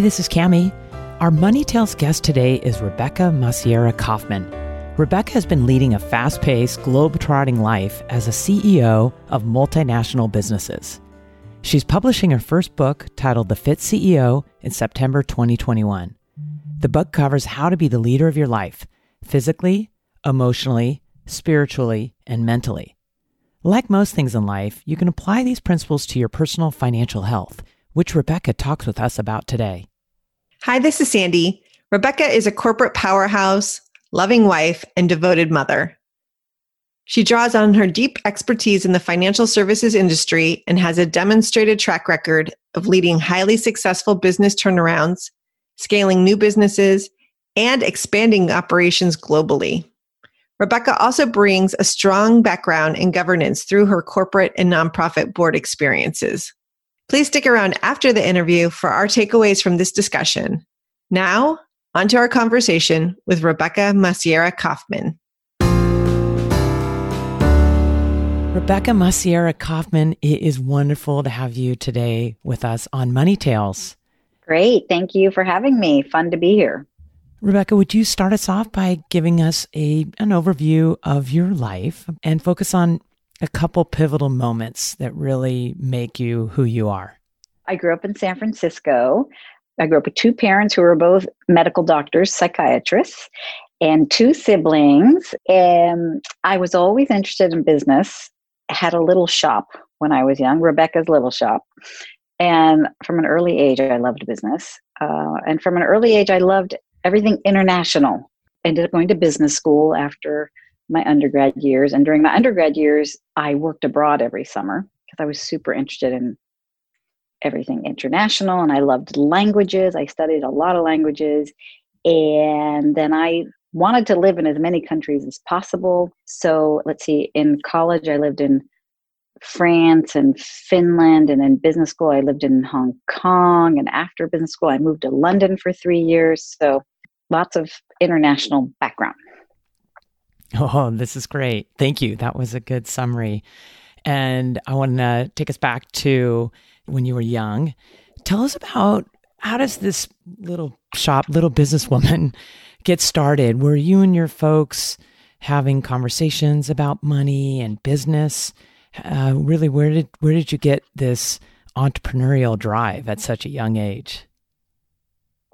Hi, this is Cami. Our Money Tales guest today is Rebecca Macieira Kaufman. Rebecca has been leading a fast paced, globe-trotting life as a CEO of multinational businesses. She's publishing her first book titled The Fit CEO in September 2021. The book covers how to be the leader of your life physically, emotionally, spiritually, and mentally. Like most things in life, you can apply these principles to your personal financial health which Rebecca talks with us about today. Hi, this is Sandy. Rebecca is a corporate powerhouse, loving wife, and devoted mother. She draws on her deep expertise in the financial services industry and has a demonstrated track record of leading highly successful business turnarounds, scaling new businesses, and expanding operations globally. Rebecca also brings a strong background in governance through her corporate and nonprofit board experiences. Please stick around after the interview for our takeaways from this discussion. Now, onto our conversation with Rebecca Macieira Kaufman. Rebecca Macieira Kaufman, it is wonderful to have you today with us on Money Tales. Great. Thank you for having me. Fun to be here. Rebecca, would you start us off by giving us a an overview of your life and focus on a couple pivotal moments that really make you who you are? I grew up in San Francisco. I grew up with two parents who were both medical doctors, psychiatrists, and two siblings. And I was always interested in business. I had a little shop when I was young, Rebecca's Little Shop. And from an early age, I loved business. Uh, and from an early age, I loved everything international. Ended up going to business school after my undergrad years. And during my undergrad years, I worked abroad every summer because I was super interested in everything international and I loved languages. I studied a lot of languages. And then I wanted to live in as many countries as possible. So let's see, in college, I lived in France and Finland. And in business school, I lived in Hong Kong. And after business school, I moved to London for three years. So lots of international background. Oh, this is great. Thank you. That was a good summary. And I want to take us back to when you were young. Tell us about how does this little shop, little businesswoman get started? Were you and your folks having conversations about money and business? Uh, really, where did where did you get this entrepreneurial drive at such a young age?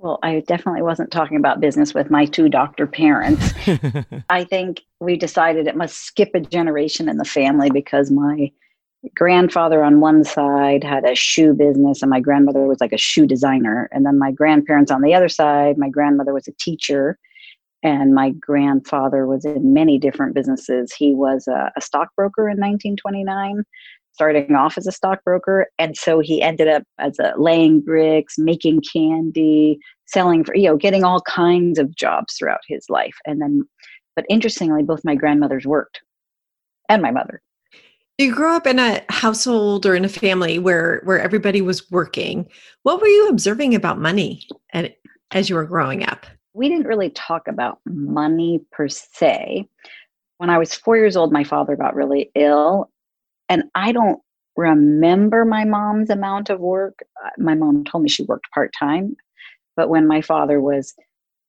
Well, I definitely wasn't talking about business with my two doctor parents. I think we decided it must skip a generation in the family because my grandfather on one side had a shoe business and my grandmother was like a shoe designer. And then my grandparents on the other side, my grandmother was a teacher and my grandfather was in many different businesses. He was a, a stockbroker in 1929 starting off as a stockbroker. And so he ended up as a laying bricks making candy selling for you know getting all kinds of jobs throughout his life. And then but interestingly both my grandmothers worked and my mother. You grew up in a household or in a family where where everybody was working. What were you observing about money and as you were growing up? We didn't really talk about money per se. When i was four years old my father got really ill and I don't remember my mom's amount of work. My mom told me she worked part time, but when my father was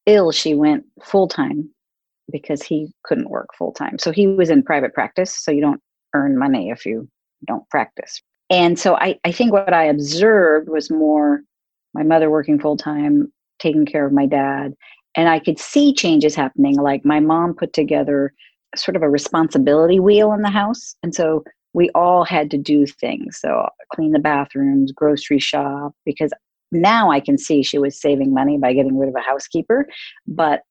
ill, she went full time because he couldn't work full time. So he was in private practice. So you don't earn money if you don't practice. And so I, I think what I observed was more my mother working full time, taking care of my dad. And I could see changes happening. Like my mom put together sort of a responsibility wheel in the house. And so we all had to do things. So clean the bathrooms, grocery shop, because now I can see she was saving money by getting rid of a housekeeper. But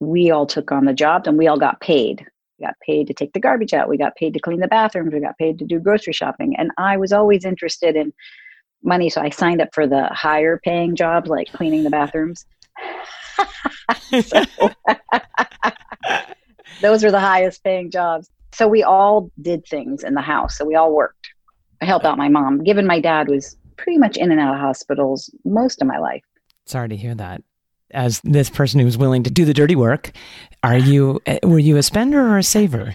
we all took on the job and we all got paid. We got paid to take the garbage out. We got paid to clean the bathrooms. We got paid to do grocery shopping. And I was always interested in money. So I signed up for the higher paying jobs like cleaning the bathrooms. those are the highest paying jobs. So we all did things in the house. So we all worked. I helped out my mom, given my dad was pretty much in and out of hospitals most of my life. Sorry to hear that. As this person who's willing to do the dirty work, are you eh, were you a spender or a saver?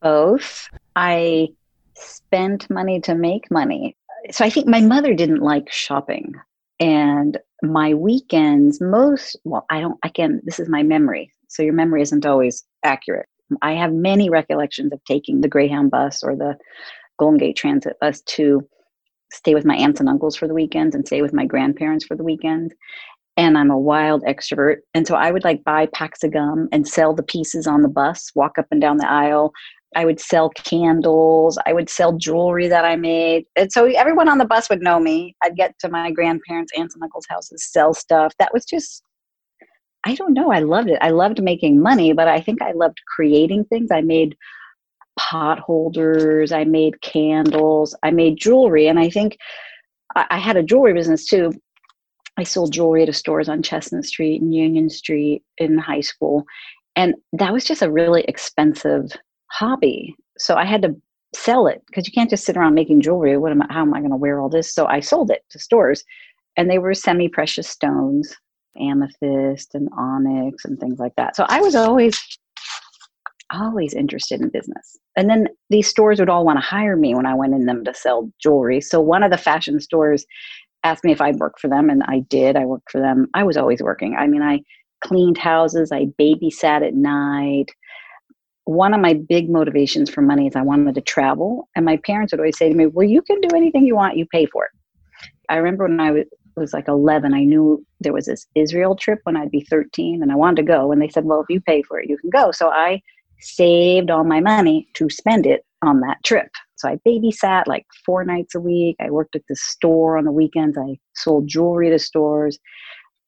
Both. I spent money to make money. So I think my mother didn't like shopping. And my weekends, most, well, I don't, again, this is my memory. So your memory isn't always accurate. I have many recollections of taking the Greyhound bus or the Golden Gate Transit bus to stay with my aunts and uncles for the weekends and stay with my grandparents for the weekend. And I'm a wild extrovert. And so I would like buy packs of gum and sell the pieces on the bus, walk up and down the aisle. I would sell candles. I would sell jewelry that I made. And so everyone on the bus would know me. I'd get to my grandparents, aunts, and uncles' houses, sell stuff. That was just I don't know. I loved it. I loved making money, but I think I loved creating things. I made pot holders, I made candles, I made jewelry. And I think I, I had a jewelry business too. I sold jewelry to stores on Chestnut Street and Union Street in high school. And that was just a really expensive hobby. So I had to sell it because you can't just sit around making jewelry. What am I, how am I going to wear all this? So I sold it to stores and they were semi precious stones amethyst and onyx and things like that. So I was always always interested in business. And then these stores would all want to hire me when I went in them to sell jewelry. So one of the fashion stores asked me if I'd work for them and I did. I worked for them. I was always working. I mean, I cleaned houses, I babysat at night. One of my big motivations for money is I wanted to travel. And my parents would always say to me, Well, you can do anything you want, you pay for it. I remember when I was was like 11, I knew there was this Israel trip when I'd be 13 and I wanted to go. And they said, well, if you pay for it, you can go. So I saved all my money to spend it on that trip. So I babysat like four nights a week. I worked at the store on the weekends. I sold jewelry to stores.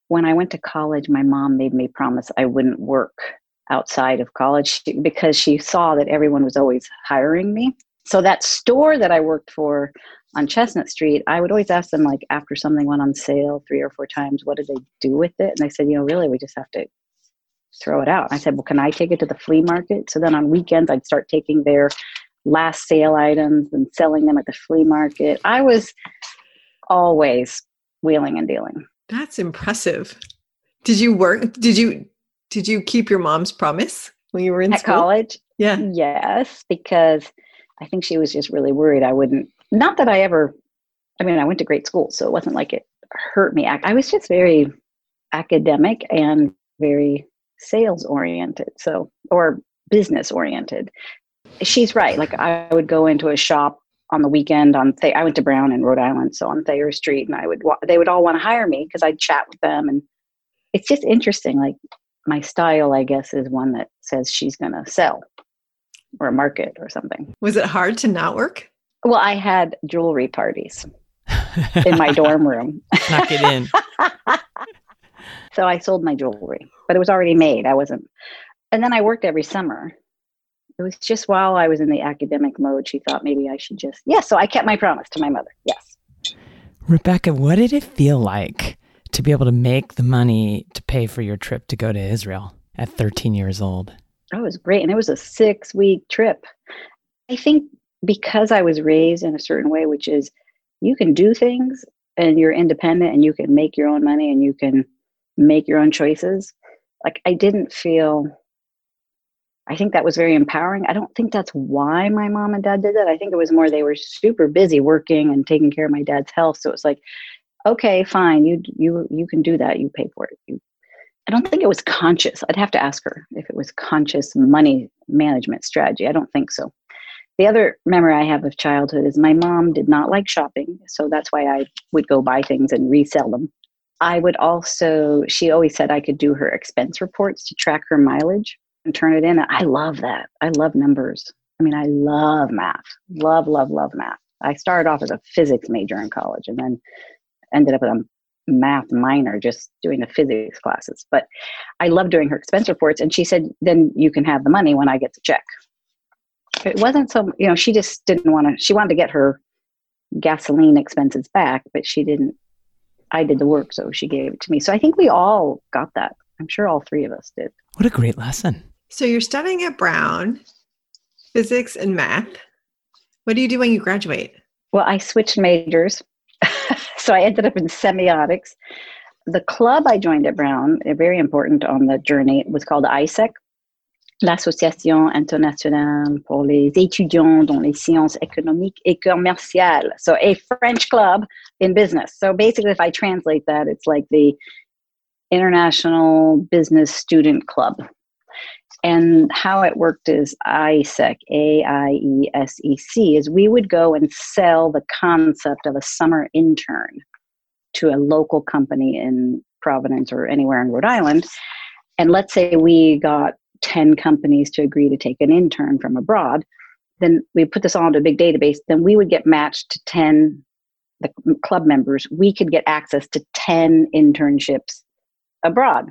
When I went to college, my mom made me promise I wouldn't work outside of college because she saw that everyone was always hiring me. So that store that I worked for on Chestnut Street, I would always ask them, like, after something went on sale three or four times, what did they do with it? And they said, you know, really, we just have to throw it out. I said, well, can I take it to the flea market? So then on weekends, I'd start taking their last sale items and selling them at the flea market. I was always wheeling and dealing. That's impressive. Did you work? Did you did you keep your mom's promise when you were in college? Yeah. Yes, because I think she was just really worried I wouldn't not that I ever, I mean, I went to great school, so it wasn't like it hurt me. I was just very academic and very sales oriented, so, or business oriented. She's right. Like, I would go into a shop on the weekend on Th- I went to Brown in Rhode Island, so on Thayer Street, and I would wa- they would all want to hire me because I'd chat with them, and it's just interesting. Like my style, I guess, is one that says she's going to sell or market or something. Was it hard to not work? Well, I had jewelry parties in my dorm room. Knock it in. so I sold my jewelry, but it was already made. I wasn't. And then I worked every summer. It was just while I was in the academic mode, she thought maybe I should just. Yes, yeah, so I kept my promise to my mother. Yes. Rebecca, what did it feel like to be able to make the money to pay for your trip to go to Israel at 13 years old? Oh, it was great. And it was a six week trip. I think because I was raised in a certain way, which is you can do things and you're independent and you can make your own money and you can make your own choices. Like I didn't feel I think that was very empowering. I don't think that's why my mom and dad did that. I think it was more they were super busy working and taking care of my dad's health. So it's like, okay, fine, you you you can do that. You pay for it. You, I don't think it was conscious. I'd have to ask her if it was conscious money management strategy. I don't think so. The other memory I have of childhood is my mom did not like shopping, so that's why I would go buy things and resell them I would also, she always said I could do her expense reports to track her mileage and turn it in. I love that. I love numbers. I mean, I love math. Love, love, love math. I started off as a physics major in college and then ended up with a math minor just doing the physics classes. But I love doing her expense reports. And she said, then you can have the money when I get the check. It wasn't so, you know, she just didn't want to, she wanted to get her gasoline expenses back, but she didn't, I did the work. So she gave it to me. So I think we all got that. I'm sure all three of us did. What a great lesson. So you're studying at Brown, physics and math. What do you do when you graduate? Well, I switched majors. so I ended up in semiotics. The club I joined at Brown, eh, very important on the journey, was called AIESEC, l'Association internationale pour les étudiants dans les sciences économiques et commerciales. So a French club in business. So basically, if I translate that, it's like the International Business Student Club. And how it worked is AIESEC, A I E S E C, is we would go and sell the concept of a summer intern to a local company in Providence or anywhere in Rhode Island. And let's say we got 10 companies to agree to take an intern from abroad. Then we put this all into a big database. Then we would get matched to 10 the club members. We could get access to 10 internships abroad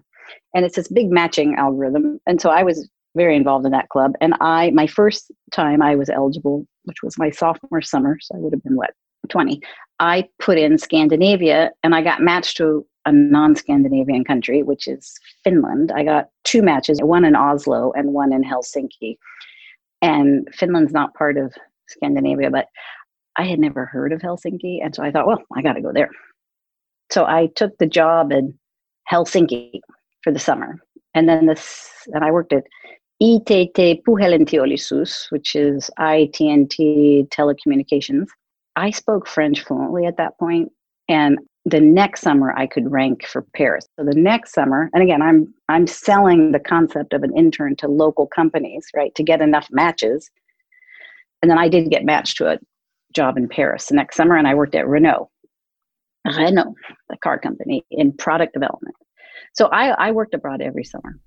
and it's this big matching algorithm and so i was very involved in that club and i my first time i was eligible which was my sophomore summer so i would have been what 20 i put in scandinavia and i got matched to a non-scandinavian country which is finland i got two matches one in oslo and one in helsinki and finland's not part of scandinavia but i had never heard of helsinki and so i thought well i got to go there so i took the job in helsinki for the summer. And then this, and I worked at ITT which is ITNT Telecommunications. I spoke French fluently at that point, and the next summer I could rank for Paris. So the next summer, and again, I'm I'm selling the concept of an intern to local companies, right, to get enough matches. And then I did get matched to a job in Paris the next summer, and I worked at Renault, Renault, the car company, in product development. So I, I worked abroad every summer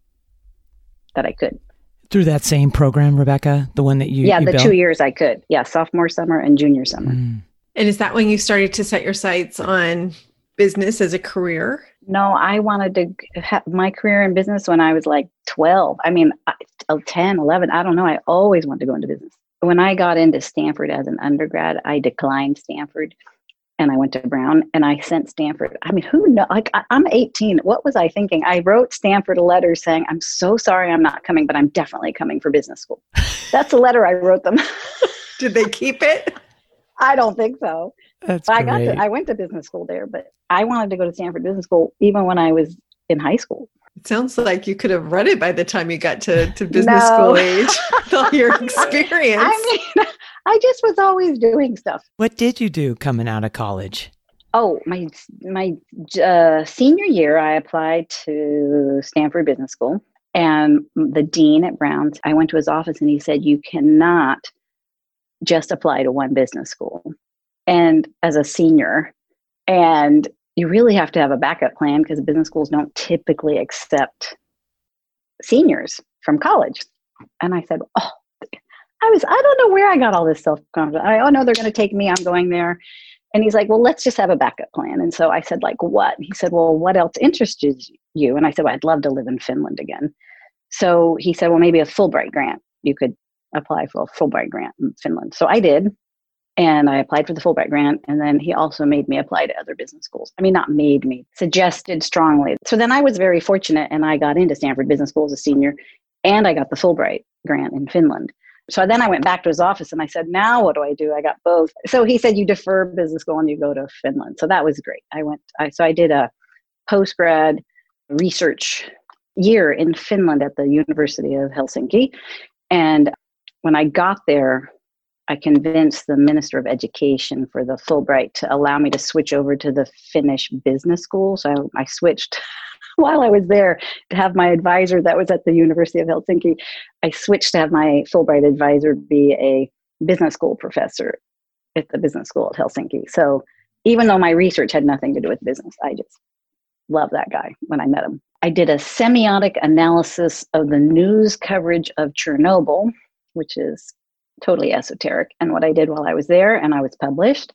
that I could. Through that same program, Rebecca, the one that you yeah, you the built? two years I could yeah, sophomore summer and junior summer. Mm. And is that when you started to set your sights on business as a career? No, I wanted to have my career in business when I was like 12. I mean, 10, 11, I don't know. I always wanted to go into business. When I got into Stanford as an undergrad, I declined Stanford and I went to Brown and I sent Stanford. I mean, who know? Like, I, am 18. What was I thinking? I wrote Stanford a letter saying, I'm so sorry I'm not coming, but I'm definitely coming for business school. That's the letter I wrote them. Did they keep it? I don't think so. That's I great. got to, I went to business school there, but I wanted to go to Stanford Business School even when I was in high school. It sounds like you could have read it by the time you got to, to business No. school age with all your experience. I mean, I just was always doing stuff. what did you do coming out of college? Oh, my my uh, senior year, I applied to Stanford Business School, and the dean at Brown's. I went to his office, and he said, "You cannot just apply to one business school." And as a senior, and you really have to have a backup plan because business schools don't typically accept seniors from college. And I said, "Oh." I was, I don't know where I got all this self confidence. I, oh no, they're going to take me. I'm going there. And he's like, well, let's just have a backup plan. And so I said, like, what? He said, well, what else interests you? And I said, well, I'd love to live in Finland again. So he said, well, maybe a Fulbright grant. You could apply for a Fulbright grant in Finland. So I did. And I applied for the Fulbright grant. And then he also made me apply to other business schools. I mean, not made me, suggested strongly. So then I was very fortunate and I got into Stanford Business School as a senior and I got the Fulbright grant in Finland. So then I went back to his office and I said, now what do I do? I got both. So he said, you defer business school and you go to Finland. So that was great. I went, I, so I did a post grad research year in Finland at the University of Helsinki. And when I got there, I convinced the Minister of Education for the Fulbright to allow me to switch over to the Finnish business school. So I, switched while I was there to have my advisor that was at the University of Helsinki. I switched to have my Fulbright advisor be a business school professor at the business school at Helsinki. So even though my research had nothing to do with business, I just Love that guy when I met him. I did a semiotic analysis of the news coverage of Chernobyl, which is totally esoteric, and what I did while I was there, and I was published.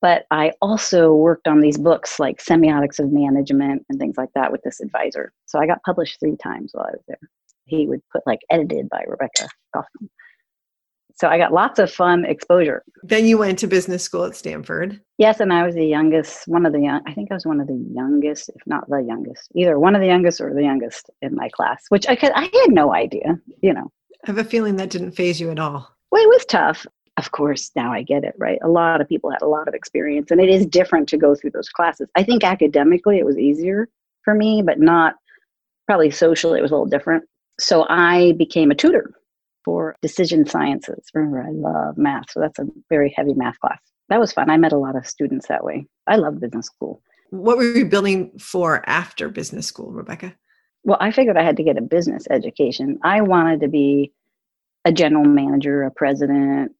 But I also worked on these books like Semiotics of Management and things like that with this advisor. So I got published three times while I was there. He would put like edited by Rebecca Kaufman. So I got lots of fun exposure. Then you went to business school at Stanford. Yes, and I was the youngest, one of the young, I think I was one of the youngest, if not the youngest, either one of the youngest or the youngest in my class, which I could, I had no idea, you know. I have a feeling that didn't faze you at all. Well, it was tough. Of course, now I get it, right? A lot of people had a lot of experience, and it is different to go through those classes. I think academically it was easier for me, but not probably socially, it was a little different. So I became a tutor for decision sciences. Remember, I love math, so that's a very heavy math class. That was fun. I met a lot of students that way. I love business school. What were you building for after business school, Rebecca? Well, I figured I had to get a business education. I wanted to be a general manager, a president.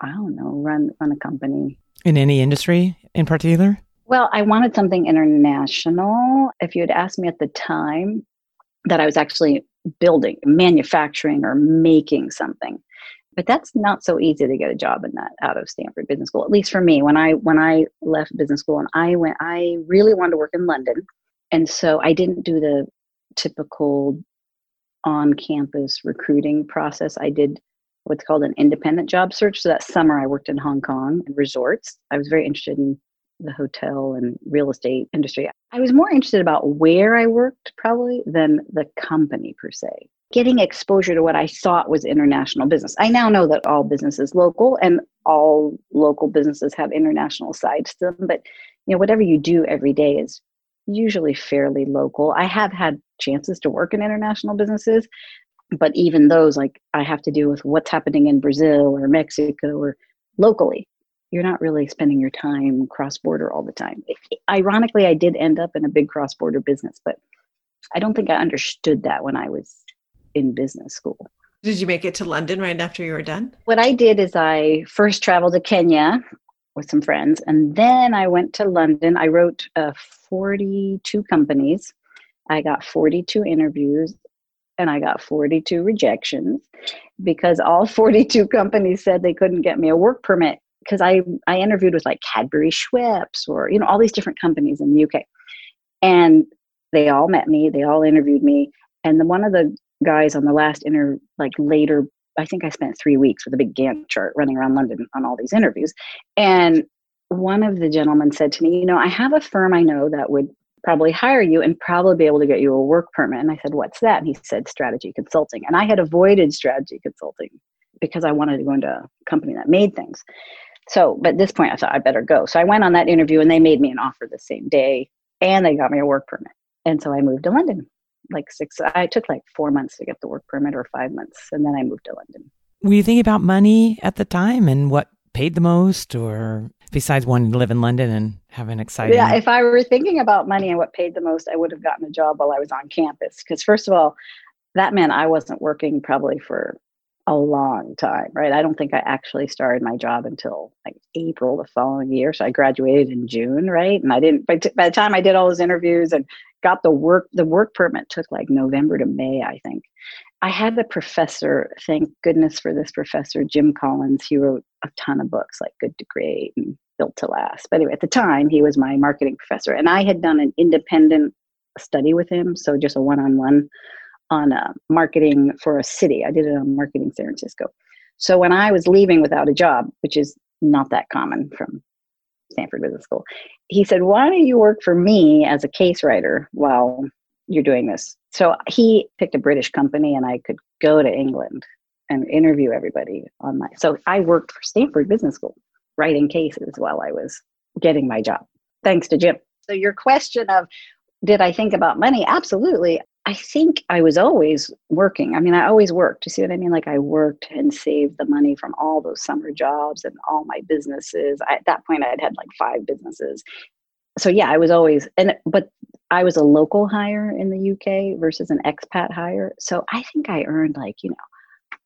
I don't know, run run a company in any industry in particular. Well, I wanted something international. If you had asked me at the time that I was actually building, manufacturing, or making something. But that's not so easy to get a job in that out of Stanford Business School. At least for me, when I when I left business school and I went, I really wanted to work in London, and so I didn't do the typical on-campus recruiting process. I did what's called an independent job search. So that summer, I worked in Hong Kong resorts. I was very interested in the hotel and real estate industry. I was more interested about where I worked probably than the company per se. Getting exposure to what I thought was international business. I now know that all business is local and all local businesses have international sides to them, but you know whatever you do every day is usually fairly local. I have had chances to work in international businesses, but even those like I have to deal with what's happening in Brazil or Mexico or locally you're not really spending your time cross border all the time. Ironically, I did end up in a big cross border business, but I don't think I understood that when I was in business school. Did you make it to London right after you were done? What I did is I first traveled to Kenya with some friends, and then I went to London. I wrote uh, 42 companies. I got 42 interviews and I got 42 rejections because all 42 companies said they couldn't get me a work permit because I I interviewed with like Cadbury Schweppes or you know all these different companies in the UK, and they all met me. They all interviewed me, and then one of the guys on the last inter like later. I think I spent three weeks with a big Gantt chart running around London on all these interviews. And one of the gentlemen said to me, You know, I have a firm I know that would probably hire you and probably be able to get you a work permit. And I said, What's that? And he said, Strategy consulting. And I had avoided strategy consulting because I wanted to go into a company that made things. So, but at this point, I thought I better go. So I went on that interview and they made me an offer the same day and they got me a work permit. And so I moved to London. Like six, I took like four months to get the work permit or five months. And then I moved to London. Were you thinking about money at the time and what paid the most or besides wanting to live in London and have an exciting? Yeah, if I were thinking about money and what paid the most, I would have gotten a job while I was on campus. Because, first of all, that meant I wasn't working probably for a long time, right? I don't think I actually started my job until like April the following year. So I graduated in June, right? And I didn't, by, t- by the time I did all those interviews and got the work, the work permit took like November to May, I think. I had the professor, thank goodness for this professor, Jim Collins. He wrote a ton of books like Good to Great and Built to Last. But anyway, at the time, he was my marketing professor. And I had done an independent study with him. So just a one on on uh, marketing for a city. I did it on marketing San Francisco. So when I was leaving without a job, which is not that common from Stanford Business School, he said, Why don't you work for me as a case writer while you're doing this? So he picked a British company and I could go to England and interview everybody on my. So I worked for Stanford Business School writing cases while I was getting my job, thanks to Jim. So your question of did I think about money? Absolutely. I think I was always working. I mean, I always worked. You see what I mean? Like I worked and saved the money from all those summer jobs and all my businesses. I, at that point, I'd had like five businesses. So yeah, I was always and but I was a local hire in the UK versus an expat hire. So I think I earned like you know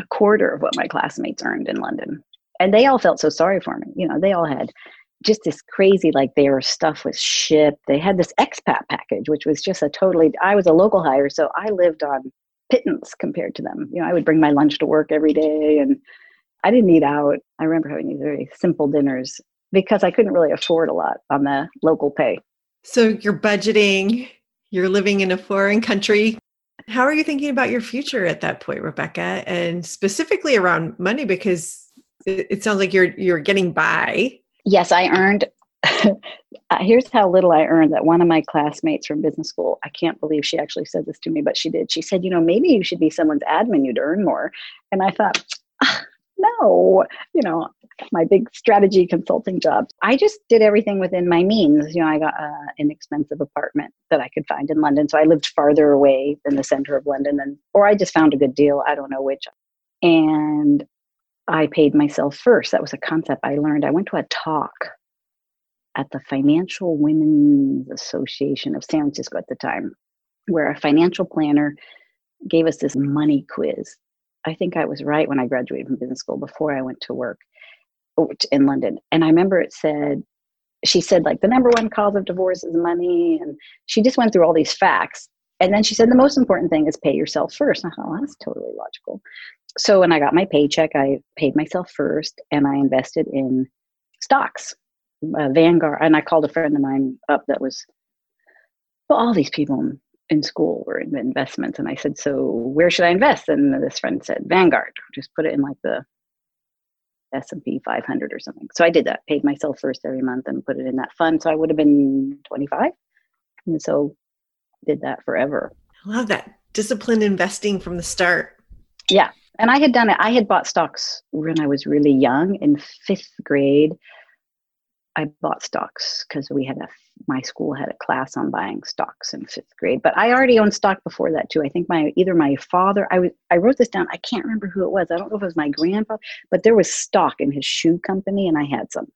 a quarter of what my classmates earned in London, and they all felt so sorry for me. You know, they all had just this crazy like they were stuff was shipped they had this expat package which was just a totally i was a local hire so i lived on pittance compared to them. You know i would bring my lunch to work every day and i didn't eat out. I remember having these very simple dinners because i couldn't really afford a lot on the local pay. So you're budgeting you're living in a foreign country. How are you thinking about your future at that point rebecca? And specifically around money because it sounds like you're you're getting by yes, I earned. here's how little I earned that one of my classmates from business school, I can't believe she actually said this to me, but she did. She said, you know, maybe you should be someone's admin, you'd earn more. And I thought, ah, no, you know, my big strategy consulting job. I just did everything within my means. You know, I got uh, an inexpensive apartment that I could find in London. So I lived farther away than the center of London, and or I just found a good deal. I don't know which. And I paid myself first. That was a concept I learned. I went to a talk at the Financial Women's Association of San Francisco at the time, where a financial planner gave us this money quiz. I think I was right when I graduated from business school before I went to work oh, in London. And I remember it said, she said, like, the number one cause of divorce is money. And she just went through all these facts. And then she said, the most important thing is pay yourself first. I thought, well, that's totally logical so when I got my paycheck, I paid myself first and I invested in stocks, uh, Vanguard. And I called a friend of mine up that was, well, all these people in school were in investments. And I said, so where should I invest? And this friend said, Vanguard, just put it in like the S&P 500 or something. So I did that, paid myself first every month and put it in that fund. So I would have been 25. And so did that forever. I love that. Disciplined investing from the start. Yeah, and I had done it. I had bought stocks when I was really young in fifth grade. I bought stocks because we had a my school had a class on buying stocks in fifth grade. But I already owned stock before that too. I think my either my father I was I wrote this down. I can't remember who it was. I don't know if it was my grandfather, but there was stock in his shoe company, and I had some.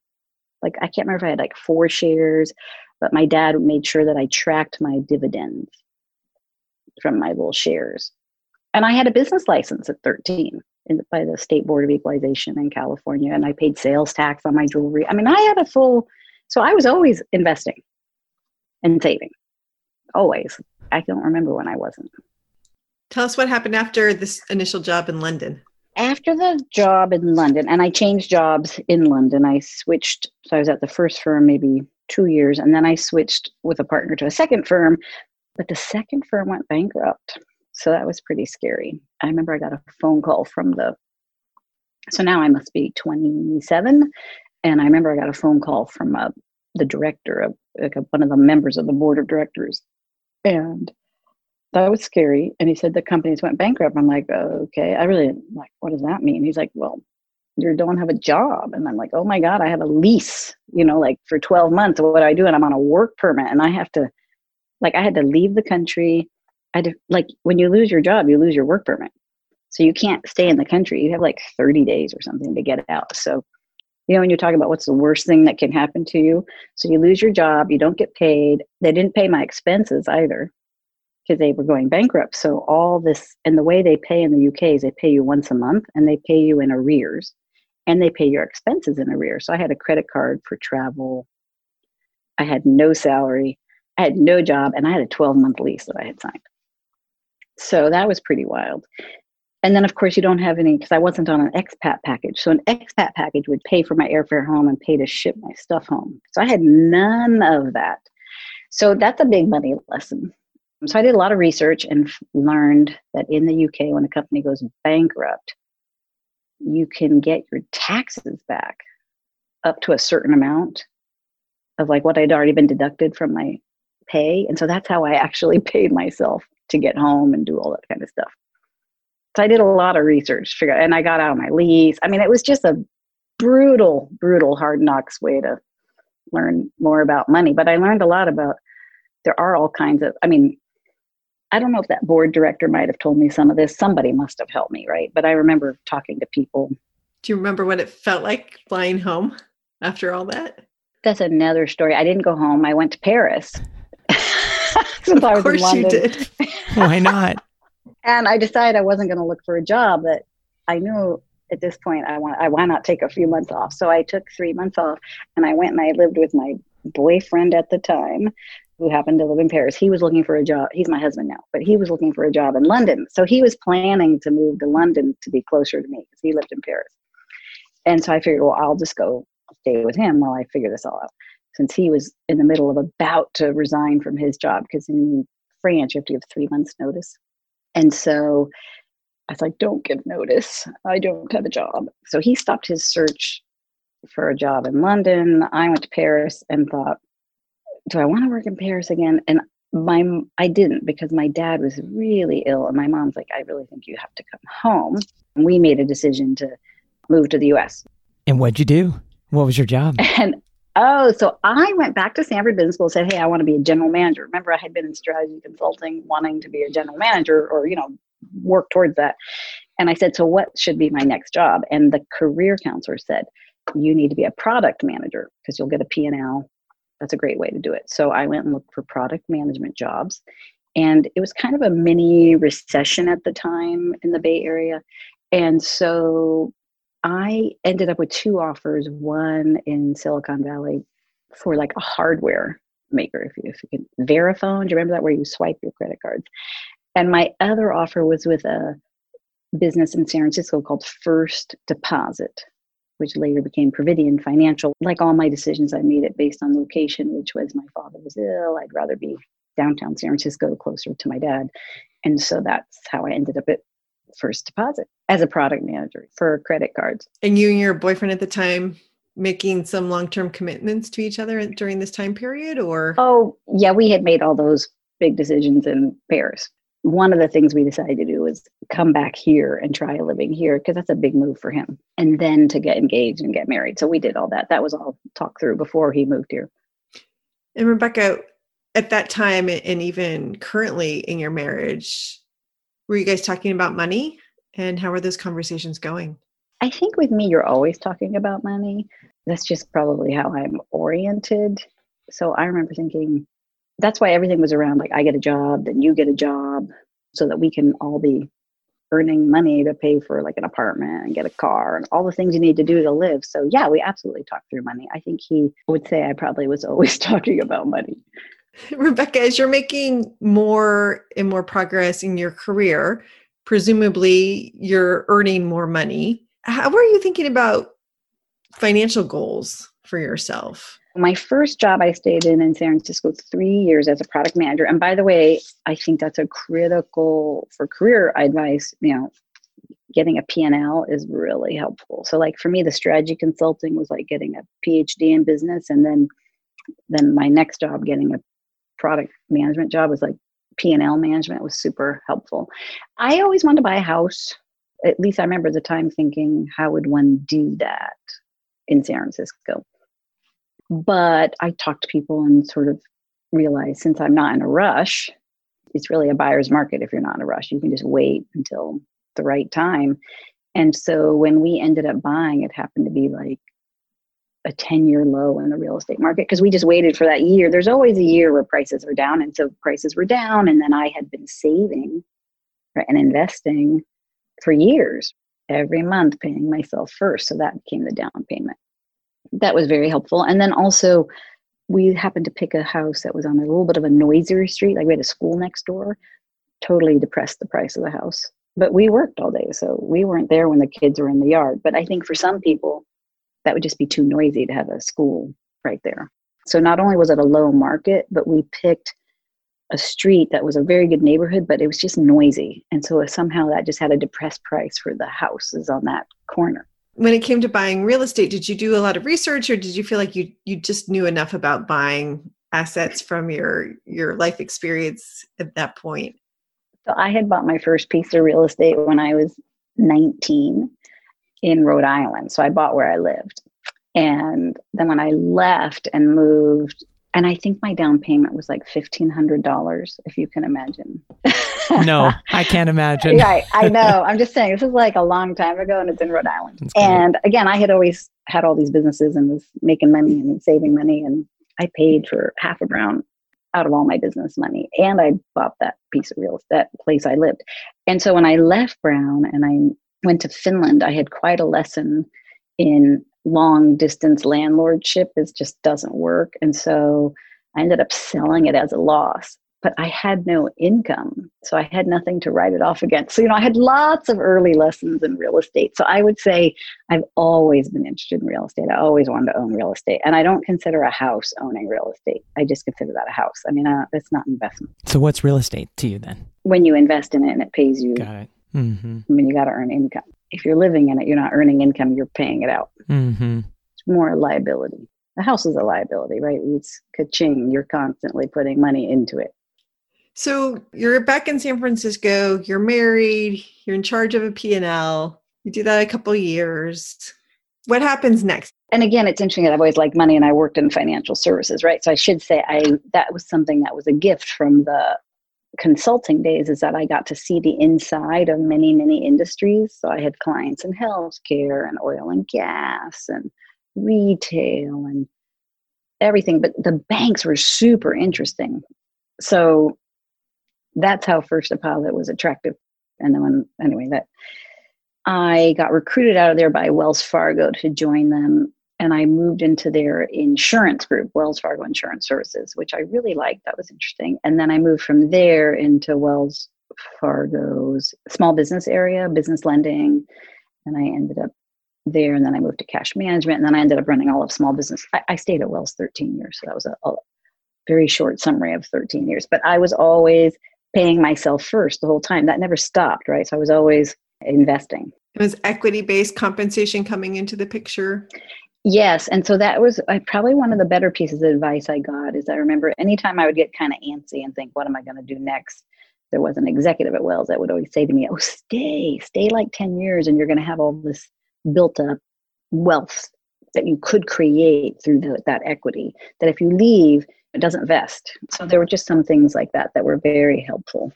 Like I can't remember if I had like four shares, but my dad made sure that I tracked my dividends from my little shares and I had a business license at 13 in, by the State Board of Equalization in California, and I paid sales tax on my jewelry. I mean, I had a full, so I was always investing and saving, always. I don't remember when I wasn't. Tell us what happened after this initial job in London. After the job in London, and I changed jobs in London, I switched. So I was at the first firm maybe two years, and then I switched with a partner to a second firm. But the second firm went bankrupt. So that was pretty scary. I remember I got a phone call from the, so now I must be 27. And I remember I got a phone call from uh, the director of like a, one of the members of the board of directors. And that was scary. And he said the companies went bankrupt. I'm like, oh, okay. I really like, what does that mean? He's like, well, you don't have a job. And I'm like, oh my God, I have a lease, you know, like for 12 months. What do I do? And I'm on a work permit and I have to, like, I had to leave the country. I did, like when you lose your job, you lose your work permit. So you can't stay in the country. You have like 30 days or something to get out. So, you know, when you're talking about what's the worst thing that can happen to you, so you lose your job, you don't get paid. They didn't pay my expenses either because they were going bankrupt. So all this, and the way they pay in the UK is they pay you once a month and they pay you in arrears and they pay your expenses in arrears. So I had a credit card for travel. I had no salary. I had no job and I had a 12 month lease that I had signed. So that was pretty wild. And then, of course, you don't have any because I wasn't on an expat package. So, an expat package would pay for my airfare home and pay to ship my stuff home. So, I had none of that. So, that's a big money lesson. So, I did a lot of research and learned that in the UK, when a company goes bankrupt, you can get your taxes back up to a certain amount of like what had already been deducted from my pay. And so that's how I actually paid myself to get home and do all that kind of stuff. So I did a lot of research, figure, and I got out of my lease. I mean, it was just a brutal, brutal, hard knocks way to learn more about money. But I learned a lot about there are all kinds of. I mean, I don't know if that board director might have told me some of this. Somebody must have helped me, right? But I remember talking to people. Do you remember what it felt like flying home after all that? That's another story. I didn't go home. I went to Paris since I was in London. you did. Why not? and I decided I wasn't going to look for a job that I knew at this point I want I why not take a few months off. So I took three months off and I went and I lived with my boyfriend at the time who happened to live in Paris. He was looking for a job. He's my husband now, but he was looking for a job in London. So he was planning to move to London to be closer to me because he lived in Paris. And so I figured, well, I'll just go stay with him while I figure this all out. Since he was in the middle of about to resign from his job, because in France you have to give three months' notice. And so I was like, don't give notice. I don't have a job. So he stopped his search for a job in London. I went to Paris and thought, do I want to work in Paris again? And my I didn't because my dad was really ill and my mom's like, I really think you have to come home. And we made a decision to move to the US. And what'd you do? What was your job? And oh, so I went back to Stanford Business School and said, Hey, I want to be a general manager. Remember, I had been in strategy consulting, wanting to be a general manager or, you know, work towards that. And I said, So what should be my next job? And the career counselor said, You need to be a product manager because you'll get a P&L that's a great way to do it. So I went and looked for product management jobs. And it was kind of a mini recession at the time in the Bay Area. And so I ended up with two offers one in Silicon Valley for like a hardware maker, if you, if you can, Verifone. Do you remember that where you swipe your credit cards? And my other offer was with a business in San Francisco called First Deposit which later became Providian Financial. Like all my decisions, I made it based on location, which was my father was ill. I'd rather be downtown San Francisco, closer to my dad. And so that's how I ended up at First Deposit as a product manager for credit cards. And you and your boyfriend at the time making some long-term commitments to each other during this time period or? Oh yeah we had made all those big decisions in paris. One of the things we decided to do was come back here and try living here because that's a big move for him and then to get engaged and get married. So we did all that. That was all talked through before he moved here. And rebecca at that time and even currently in your marriage were you guys talking about money and how are those conversations going i think with me you're always talking about money that's just probably how i'm oriented so i remember thinking that's why everything was around like I get a job, then you get a job, so that we can all be earning money to pay for like an apartment and get a car and all the things you need to do to live. So yeah, we absolutely talk through money. I think he would say I probably was always talking about money. Rebecca, as you're making more and more progress in your career, presumably you're earning more money. How are you thinking about financial goals for yourself? my first job I stayed in in San Francisco three years as a product manager. And by the way, I think that's a critical for career advice. You know, getting a P&L is really helpful. So like for me, the strategy consulting was like getting a PhD in business. And then, then my next job, getting a product management job was like P&L management was super helpful. I always wanted to buy a house. At least I remember the time thinking, how would one do that in San Francisco? But I talked to people and sort of realized since I'm not in a rush, it's really a buyer's market if you're not in a rush. You can just wait until the right time. And so when we ended up buying, it happened to be like a 10 year low in the real estate market because we just waited for that year. There's always a year where prices are down. And so prices were down. And then I had been saving and investing for years, every month paying myself first. So that became the down payment that was very helpful. And then also, we happened to pick a house that was on a little bit of a noisier street. Like we had a school next door, totally depressed the price of the house. But we worked all day, so we weren't there when the kids were in the yard. But I think for some people, that would just be too noisy to have a school right there. So not only was it a low market, but we picked a street that was a very good neighborhood, but it was just noisy. And so somehow that just had a depressed price for the houses on that corner when it came to buying real estate, did you do a lot of research or did you feel like you you just knew enough about buying assets from your your life experience at that point? So I had bought my first piece of real estate when I was 19 in Rhode Island. So I bought where I lived. And then when I left and moved and I think my down payment was like fifteen hundred dollars, if you can imagine. no, I can't imagine. right, I know. I'm just saying this is like a long time ago, and it's in Rhode Island. And again, I had always had all these businesses and was making money and saving money, and I paid for half a brown out of all my business money, and I bought that piece of real estate, that place I lived. And so when I left Brown and I went to Finland, I had quite a lesson in long distance landlordship. It just doesn't work. And so I ended up selling it as a loss but I had no income. So I had nothing to write it off against. So, you know, I had lots of early lessons in real estate. So I would say I've always been interested in real estate. I always wanted to own real estate. And I don't consider a house owning real estate. I just consider that a house. I mean, uh, it's not investment. So what's real estate to you then? When you invest in it and it pays you. Got it. Mm-hmm. I mean, you got to earn income. If you're living in it, you're not earning income, you're paying it out. Mm-hmm. It's more a liability. The house is a liability, right? It's ka-ching. You're constantly putting money into it. So you're back in San Francisco, you're married, you're in charge of a P&L. You do that a couple years. What happens next? And again, it's interesting that I've always liked money and I worked in financial services, right? So I should say I that was something that was a gift from the consulting days is that I got to see the inside of many, many industries. So I had clients in healthcare and oil and gas and retail and everything. But the banks were super interesting. So that's how First Deposit was attractive. And then when anyway, that I got recruited out of there by Wells Fargo to join them. And I moved into their insurance group, Wells Fargo Insurance Services, which I really liked. That was interesting. And then I moved from there into Wells Fargo's small business area, business lending. And I ended up there. And then I moved to cash management. And then I ended up running all of small business. I, I stayed at Wells 13 years. So that was a, a very short summary of 13 years. But I was always paying myself first the whole time. That never stopped, right? So I was always investing. It was equity based compensation coming into the picture. Yes, and so that was probably one of the better pieces of advice I got. Is I remember anytime I would get kind of antsy and think, "What am I going to do next?" There was an executive at Wells that would always say to me, "Oh, stay, stay like ten years, and you're going to have all this built up wealth that you could create through the, that equity. That if you leave, it doesn't vest. So there were just some things like that that were very helpful.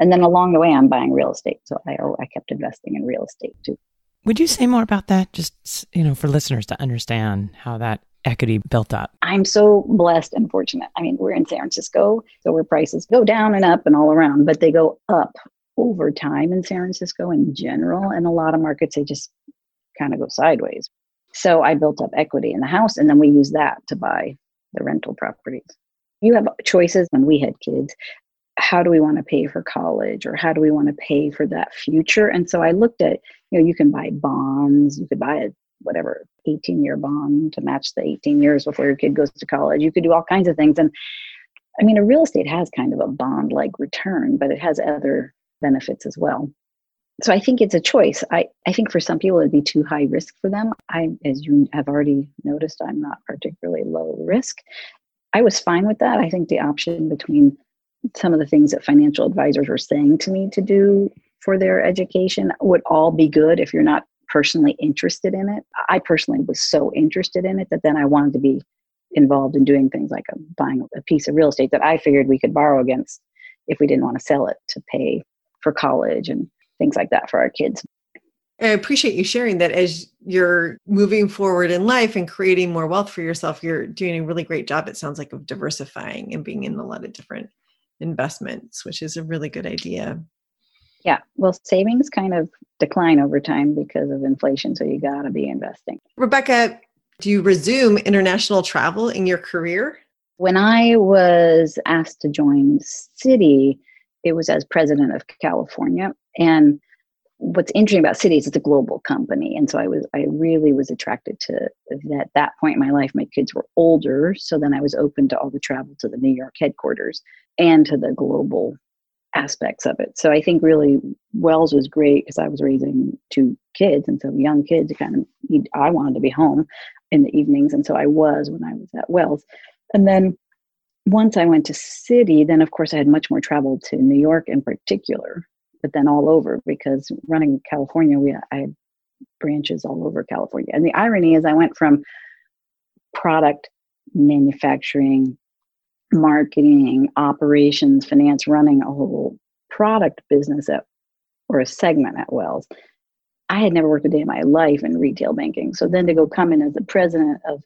And then along the way, I'm buying real estate. So I, oh, I kept investing in real estate too. Would you say more about that? Just, you know, for listeners to understand how that equity built up. I'm so blessed and fortunate. I mean, we're in San Francisco, so where prices go down and up and all around, but they go up over time in San Francisco in general. And a lot of markets, they just kind of go sideways. So I built up equity in the house, and then we use that to buy the rental properties. You have choices when we had kids. How do we want to pay for college or how do we want to pay for that future? And so I looked at, you know, you can buy bonds, you could buy a whatever 18 year bond to match the 18 years before your kid goes to college. You could do all kinds of things. And I mean, a real estate has kind of a bond like return, but it has other benefits as well so I think it's a choice. I, I think for some people it'd be too high risk for them. I, as you have already noticed, I'm not particularly low risk. I was fine with that. I think the option between some of the things that financial advisors were saying to me to do for their education would all be good if you're not personally interested in it. I personally was so interested in it that then I wanted to be involved in doing things like a, buying a piece of real estate that I figured we could borrow against if we didn't want to sell it to pay for college and things like that for our kids. I appreciate you sharing that as you're moving forward in life and creating more wealth for yourself, you're doing a really great job, it sounds like, of diversifying and being in a lot of different investments, which is a really good idea. Yeah. Well, savings kind of decline over time because of inflation. So you got to be investing. Rebecca, do you resume international travel in your career? When I was asked to join Citi, it was as president of California. And what's interesting about Citi is it's a global company. And so I was I really was attracted to that that point in my life. My kids were older. So then I was open to all the travel to the New York headquarters and to the global aspects of it. So I think really Wells was great because I was raising two kids and so young kids kind of I wanted to be home in the evenings. And so I was when I was at Wells. And then once I went to Citi, then of course I had much more travel to New York in particular but then all over because running California, we I had branches all over California. And the irony is, I went from product manufacturing, marketing, operations, finance, running a whole product business at or a segment at Wells. I had never worked a day in my life in retail banking. So then to go come in as the president of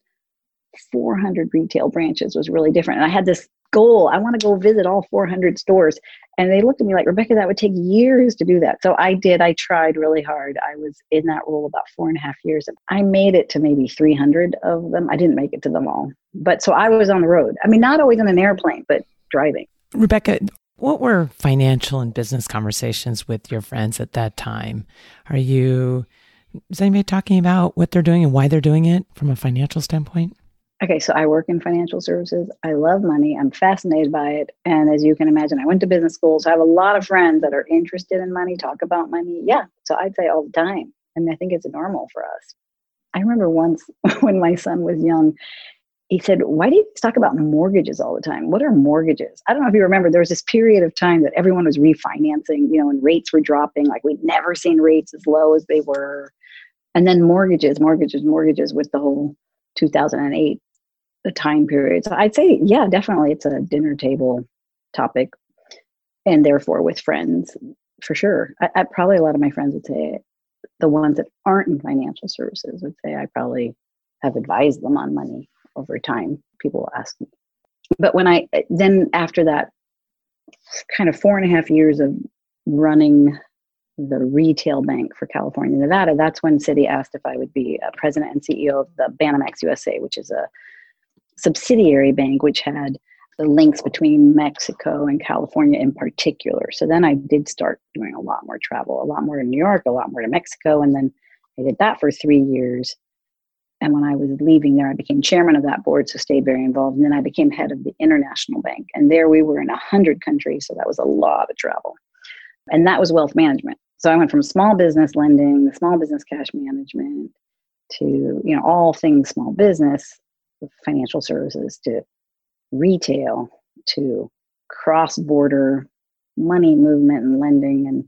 400 retail branches was really different. And I had this goal. I want to go visit all 400 stores. And they looked at me like, Rebecca, that would take years to do that. So I did. I tried really hard. I was in that role about four and a half years. And I made it to maybe 300 of them. I didn't make it to them all. But so I was on the road. I mean, not always in an airplane, but driving. Rebecca, what were financial and business conversations with your friends at that time? Are you, is anybody talking about what they're doing and why they're doing it from a financial standpoint? Okay, so I work in financial services. I love money. I'm fascinated by it. And as you can imagine, I went to business school. So I have a lot of friends that are interested in money, talk about money. Yeah. So I'd say all the time. I mean, I think it's normal for us. I remember once when my son was young, he said, Why do you talk about mortgages all the time? What are mortgages? I don't know if you remember, there was this period of time that everyone was refinancing, you know, and rates were dropping. Like we'd never seen rates as low as they were. And then mortgages, mortgages, mortgages with the whole 2008 the time period. So I'd say, yeah, definitely it's a dinner table topic and therefore with friends for sure. I, I, probably a lot of my friends would say the ones that aren't in financial services would say I probably have advised them on money over time. People ask me. But when I then after that kind of four and a half years of running the retail bank for California, Nevada, that's when Citi asked if I would be a president and CEO of the Banamex USA, which is a subsidiary bank, which had the links between Mexico and California in particular. So then I did start doing a lot more travel, a lot more to New York, a lot more to Mexico. And then I did that for three years. And when I was leaving there, I became chairman of that board, so stayed very involved. And then I became head of the international bank. And there we were in 100 countries, so that was a lot of travel. And that was wealth management. So I went from small business lending, the small business cash management, to you know all things small business financial services to retail to cross border money movement and lending and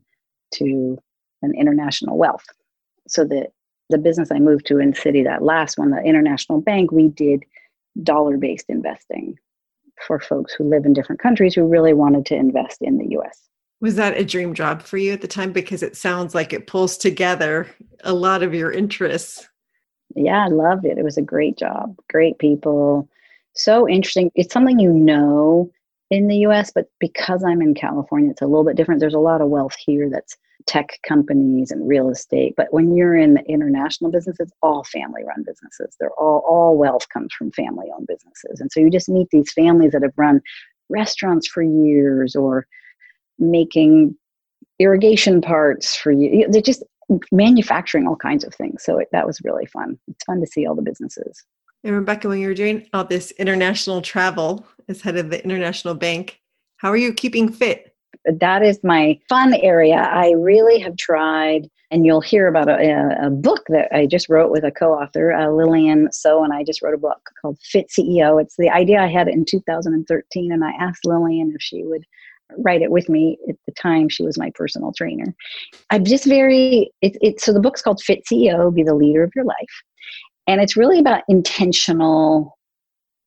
to an international wealth. So the the business I moved to in Citi, that last one, the international bank, we did dollar based investing for folks who live in different countries who really wanted to invest in the US. Was that a dream job for you at the time? Because it sounds like it pulls together a lot of your interests yeah, I loved it. It was a great job, great people, so interesting. It's something you know in the US, but because I'm in California, it's a little bit different. There's a lot of wealth here that's tech companies and real estate. But when you're in the international businesses, all family run businesses. They're all all wealth comes from family owned businesses. And so you just meet these families that have run restaurants for years or making irrigation parts for you. They're just manufacturing all kinds of things. So it, that was really fun. It's fun to see all the businesses. And Rebecca, when you were doing all this international travel as head of the international bank, how are you keeping fit? That is my fun area. I really have tried, and you'll hear about a, a book that I just wrote with a co author, uh, Lillian So, and I just wrote a book called Fit CEO. It's the idea I had in 2013, and I asked Lillian if she would write it with me. At the time she was my personal trainer. I'm just very it's it, so the book's called fit ceo be the leader of your life. And it's really about intentional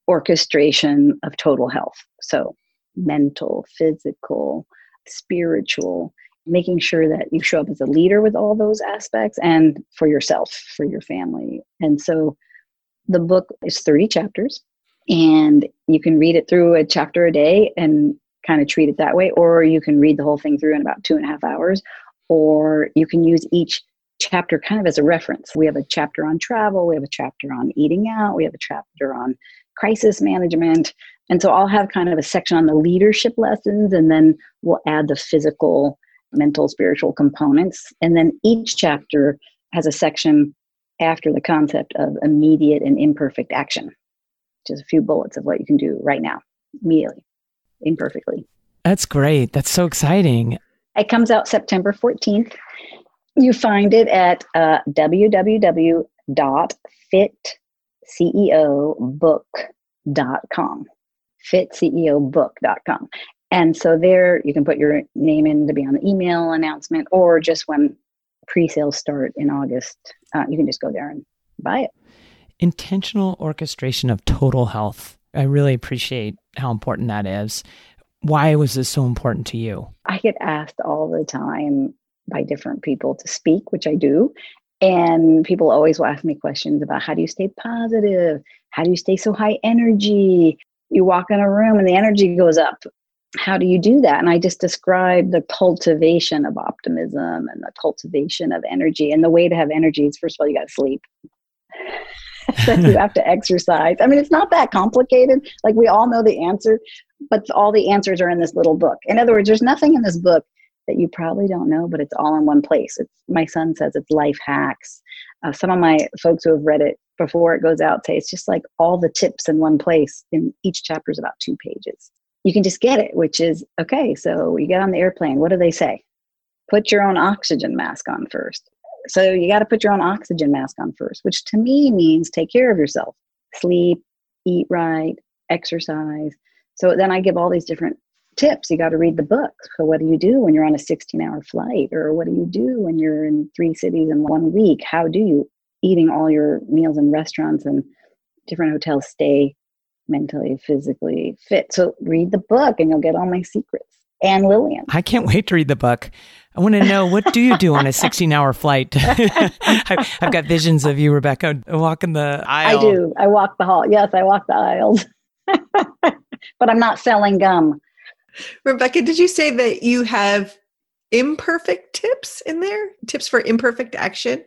orchestration of total health. So mental physical spiritual making sure that you show up as a leader with all those aspects and for yourself for your family. And so the book is 30 chapters and you can read it through a chapter a day and kind of treat it that way, or you can read the whole thing through in about two and a half hours, or you can use each chapter kind of as a reference. We have a chapter on travel, we have a chapter on eating out, we have a chapter on crisis management. And so I'll have kind of a section on the leadership lessons, and then we'll add the physical, mental, spiritual components. And then each chapter has a section after the concept of immediate and imperfect action, just a few bullets of what you can do right now, immediately imperfectly. That's great. That's so exciting. It comes out September 14th. You find it at uh, www.fitceobook.com. Fitceobook.com. And so there you can put your name in to be on the email announcement, or just when pre sales start in August, uh, you can just go there and buy it. Intentional orchestration of total health. I really appreciate how important that is. Why was this so important to you? I get asked all the time by different people to speak, which I do. And people always will ask me questions about how do you stay positive? How do you stay so high energy? you walk in a room and the energy goes up. How do you do that? And I just describe the cultivation of optimism and the cultivation of energy. And the way to have energy is first of all, you got to sleep. then you have to exercise. I mean, it's not that complicated. Like we all know the answer, but all the answers are in this little book. In other words, there's nothing in this book that you probably don't know, but it's all in one place. It's my son says it's life hacks. Uh, some of my folks who have read it before it goes out say it's just like all the tips in one place. In each chapter is about two pages. You can just get it, which is okay. So you get on the airplane. What do they say? Put your own oxygen mask on first. So you got to put your own oxygen mask on first, which to me means take care of yourself, sleep, eat right, exercise. So then I give all these different tips. You got to read the book. So, what do you do when you're on a 16 hour flight? Or what do you do when you're in three cities in one week? How do you, eating all your meals in restaurants and different hotels, stay mentally, physically fit? So, read the book and you'll get all my secrets. And Lillian. I can't wait to read the book. I want to know what do you do on a 16 hour flight? I've got visions of you, Rebecca, walking the aisle. I do. I walk the hall. Yes, I walk the aisles. but I'm not selling gum. Rebecca, did you say that you have imperfect tips in there? Tips for imperfect action?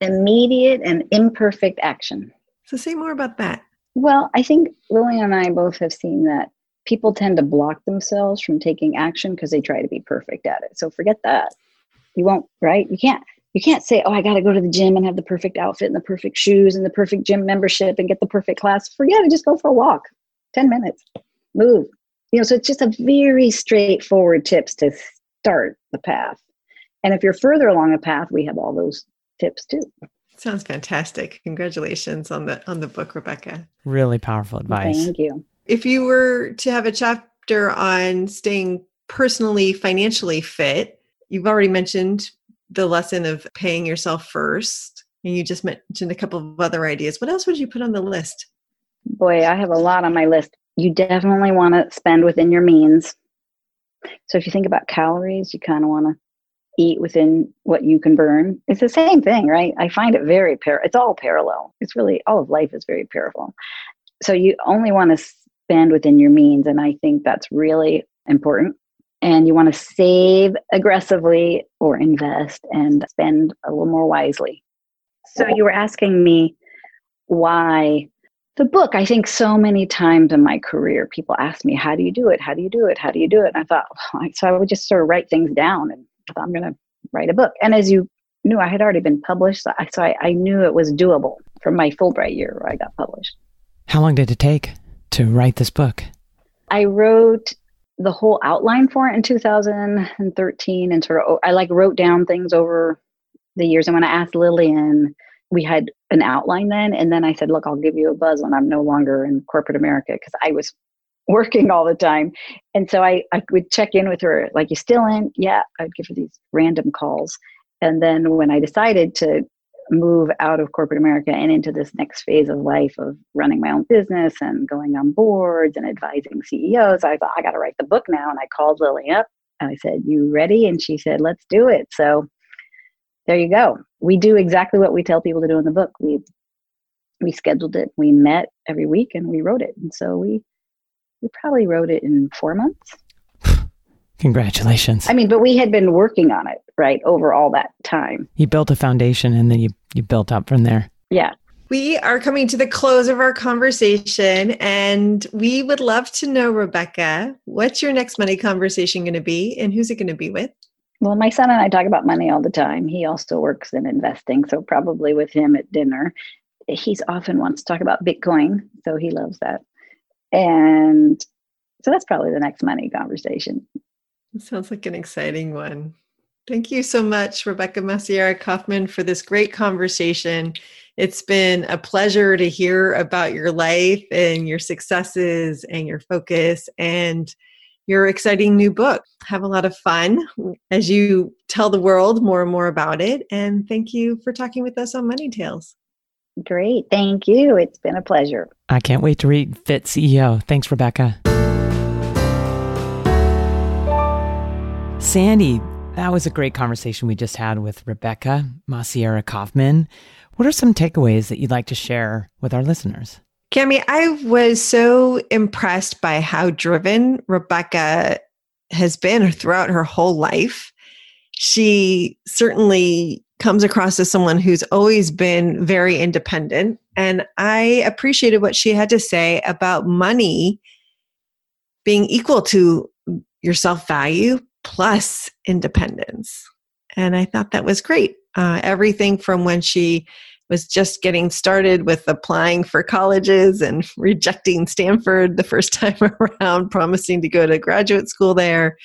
Immediate and imperfect action. So say more about that. Well, I think Lillian and I both have seen that people tend to block themselves from taking action because they try to be perfect at it. So forget that. You won't, right? You can't you can't say, "Oh, I got to go to the gym and have the perfect outfit and the perfect shoes and the perfect gym membership and get the perfect class." Forget it, just go for a walk. 10 minutes. Move. You know, so it's just a very straightforward tips to start the path. And if you're further along a path, we have all those tips too. Sounds fantastic. Congratulations on the on the book, Rebecca. Really powerful advice. Thank you. If you were to have a chapter on staying personally financially fit, you've already mentioned the lesson of paying yourself first. And you just mentioned a couple of other ideas. What else would you put on the list? Boy, I have a lot on my list you definitely want to spend within your means. So if you think about calories, you kind of want to eat within what you can burn. It's the same thing, right? I find it very par. It's all parallel. It's really all of life is very parallel. So you only want to spend within your means, and I think that's really important. And you want to save aggressively or invest and spend a little more wisely. So you were asking me why the book i think so many times in my career people ask me how do you do it? How do you do it? How do you do it? And i thought oh, so i would just sort of write things down and i'm going to write a book. And as you knew i had already been published so so I, I knew it was doable from my fulbright year where i got published. How long did it take to write this book? I wrote the whole outline for it in 2013 and sort of i like wrote down things over the years. And when i asked lillian we had an outline then. And then i said look i'll give you a buzz when i'm no longer in corporate america because i was working all the time. And so I, I would check in with her like you still in? Yeah i'd give her these random calls. And then when i decided to move out of corporate america and into this next phase of life of running my own business and going on boards and advising ceos i thought i got to write the book now and i called lily up and i said you ready and she said let's do it so there you go. We do exactly what we tell people to do in the book. We we scheduled it. We met every week and we wrote it. And so we we probably wrote it in 4 months. Congratulations. I mean, but we had been working on it, right, over all that time. You built a foundation and then you you built up from there. Yeah. We are coming to the close of our conversation, and we would love to know, Rebecca, what's your next money conversation going to be, and who's it going to be with? Well, my son and I talk about money all the time. He also works in investing, so probably with him at dinner. He's often wants to talk about Bitcoin, so he loves that. And so that's probably the next money conversation. It sounds like an exciting one. Thank you so much, Rebecca Macieira Kaufman, for this great conversation. It's been a pleasure to hear about your life and your successes and your focus and your exciting new book. Have a lot of fun as you tell the world more and more about it. And thank you for talking with us on Money Tales. Great. Thank you. It's been a pleasure. I can't wait to read Fit CEO. Thanks, Rebecca. Sandy, that was a great conversation we just had with Rebecca Macieira Kaufman. What are some takeaways that you'd like to share with our listeners? Cami, I was so impressed by how driven Rebecca has been throughout her whole life. She certainly comes across as someone who's always been very independent. And I appreciated what she had to say about money being equal to your self value plus independence. And I thought that was great. Uh, everything from when she was just getting started with applying for colleges and rejecting Stanford the first time around, promising to go to graduate school there,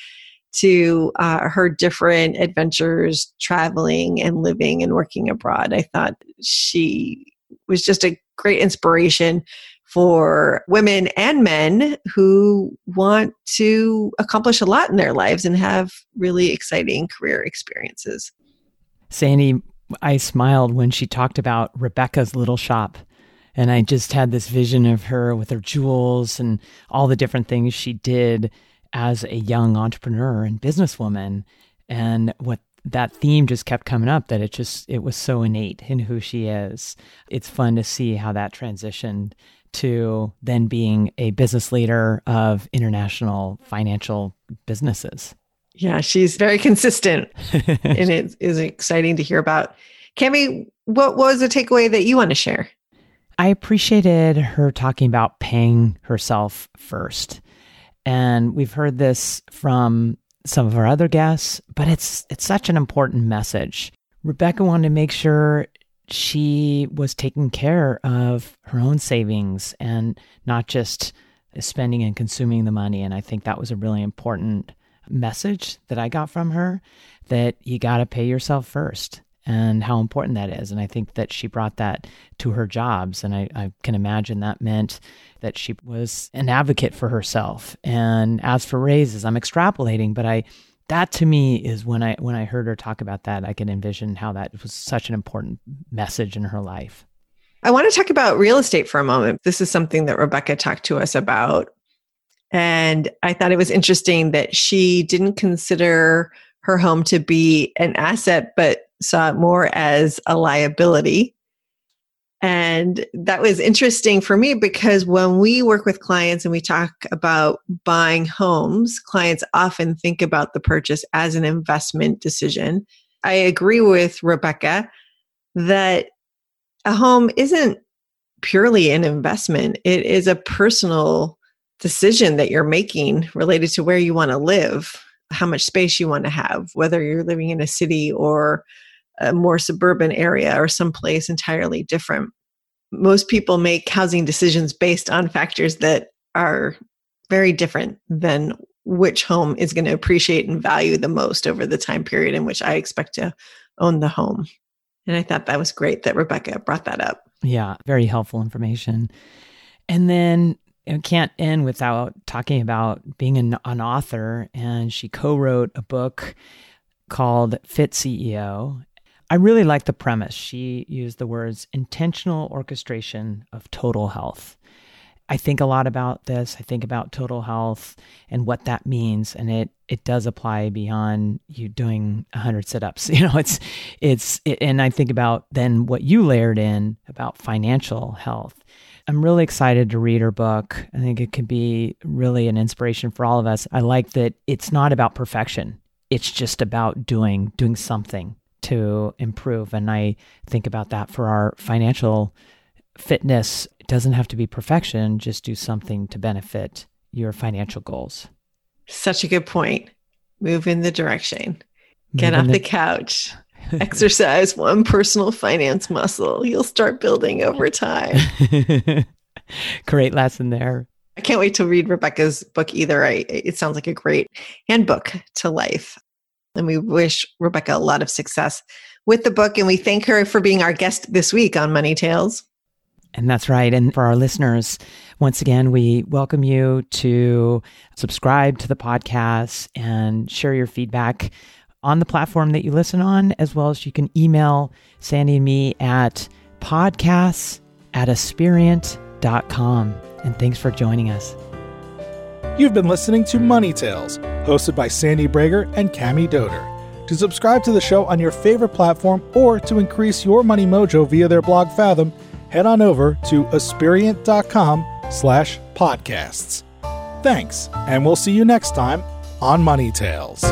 to uh, her different adventures traveling and living and working abroad. I thought she was just a great inspiration for women and men who want to accomplish a lot in their lives and have really exciting career experiences. Sandy, I smiled when she talked about Rebecca's little shop. And I just had this vision of her with her jewels and all the different things she did as a young entrepreneur and businesswoman. And what that theme just kept coming up that it just it was so innate in who she is. It's fun to see how that transitioned to then being a business leader of international financial businesses. Yeah, she's very consistent, and it is exciting to hear about. Cami, what was the takeaway that you want to share? I appreciated her talking about paying herself first. And we've heard this from some of our other guests, but it's it's such an important message. Rebecca wanted to make sure she was taking care of her own savings and not just spending and consuming the money. And I think that was a really important message that I got from her that you got to pay yourself first and how important that is. And I think that she brought that to her jobs. And I, I, can imagine that meant that she was an advocate for herself. And as for raises, I'm extrapolating, but I that to me is when I when I heard her talk about that, I can envision how that was such an important message in her life. I want to talk about real estate for a moment. This is something that Rebecca talked to us about. And I thought it was interesting that she didn't consider her home to be an asset, but saw it more as a liability. And that was interesting for me because when we work with clients and we talk about buying homes, clients often think about the purchase as an investment decision. I agree with Rebecca that a home isn't purely an investment, it is a personal decision that you're making related to where you want to live, how much space you want to have, whether you're living in a city or a more suburban area or someplace entirely different. Most people make housing decisions based on factors that are very different than which home is going to appreciate and value the most over the time period in which I expect to own the home. And I thought that was great that Rebecca brought that up. Yeah, very helpful information. And then it can't end without talking about being an, an author. And she co wrote a book called Fit CEO. I really like the premise. She used the words intentional orchestration of total health. I think a lot about this. I think about total health and what that means, and it it does apply beyond you doing 100 sit-ups. You know, it's it's it, and I think about then what you layered in about financial health. I'm really excited to read her book. I think it could be really an inspiration for all of us. I like that it's not about perfection. It's just about doing doing something to improve. And I think about that for our financial fitness. It doesn't have to be perfection, just do something to benefit your financial goals. Such a good point. Move in the direction. Get off the, the couch. Exercise one personal finance muscle. You'll start building over time. great lesson there. I can't wait to read Rebecca's book either. I, it sounds like a great handbook to life. And we wish Rebecca a lot of success with the book. And we thank her for being our guest this week on Money Tales. And that's right. And for our listeners, once again, we welcome you to subscribe to the podcast and share your feedback on the platform that you listen on, as well as you can email Sandy and me at podcasts at aspiriant.com. And thanks for joining us. You've been listening to Money Tales, hosted by Sandy Bragar and Cami Doder. To subscribe to the show on your favorite platform or to increase your money mojo via their blog Fathom, head on over to aspiriant.com slash podcasts. Thanks, and we'll see you next time on Money Tales.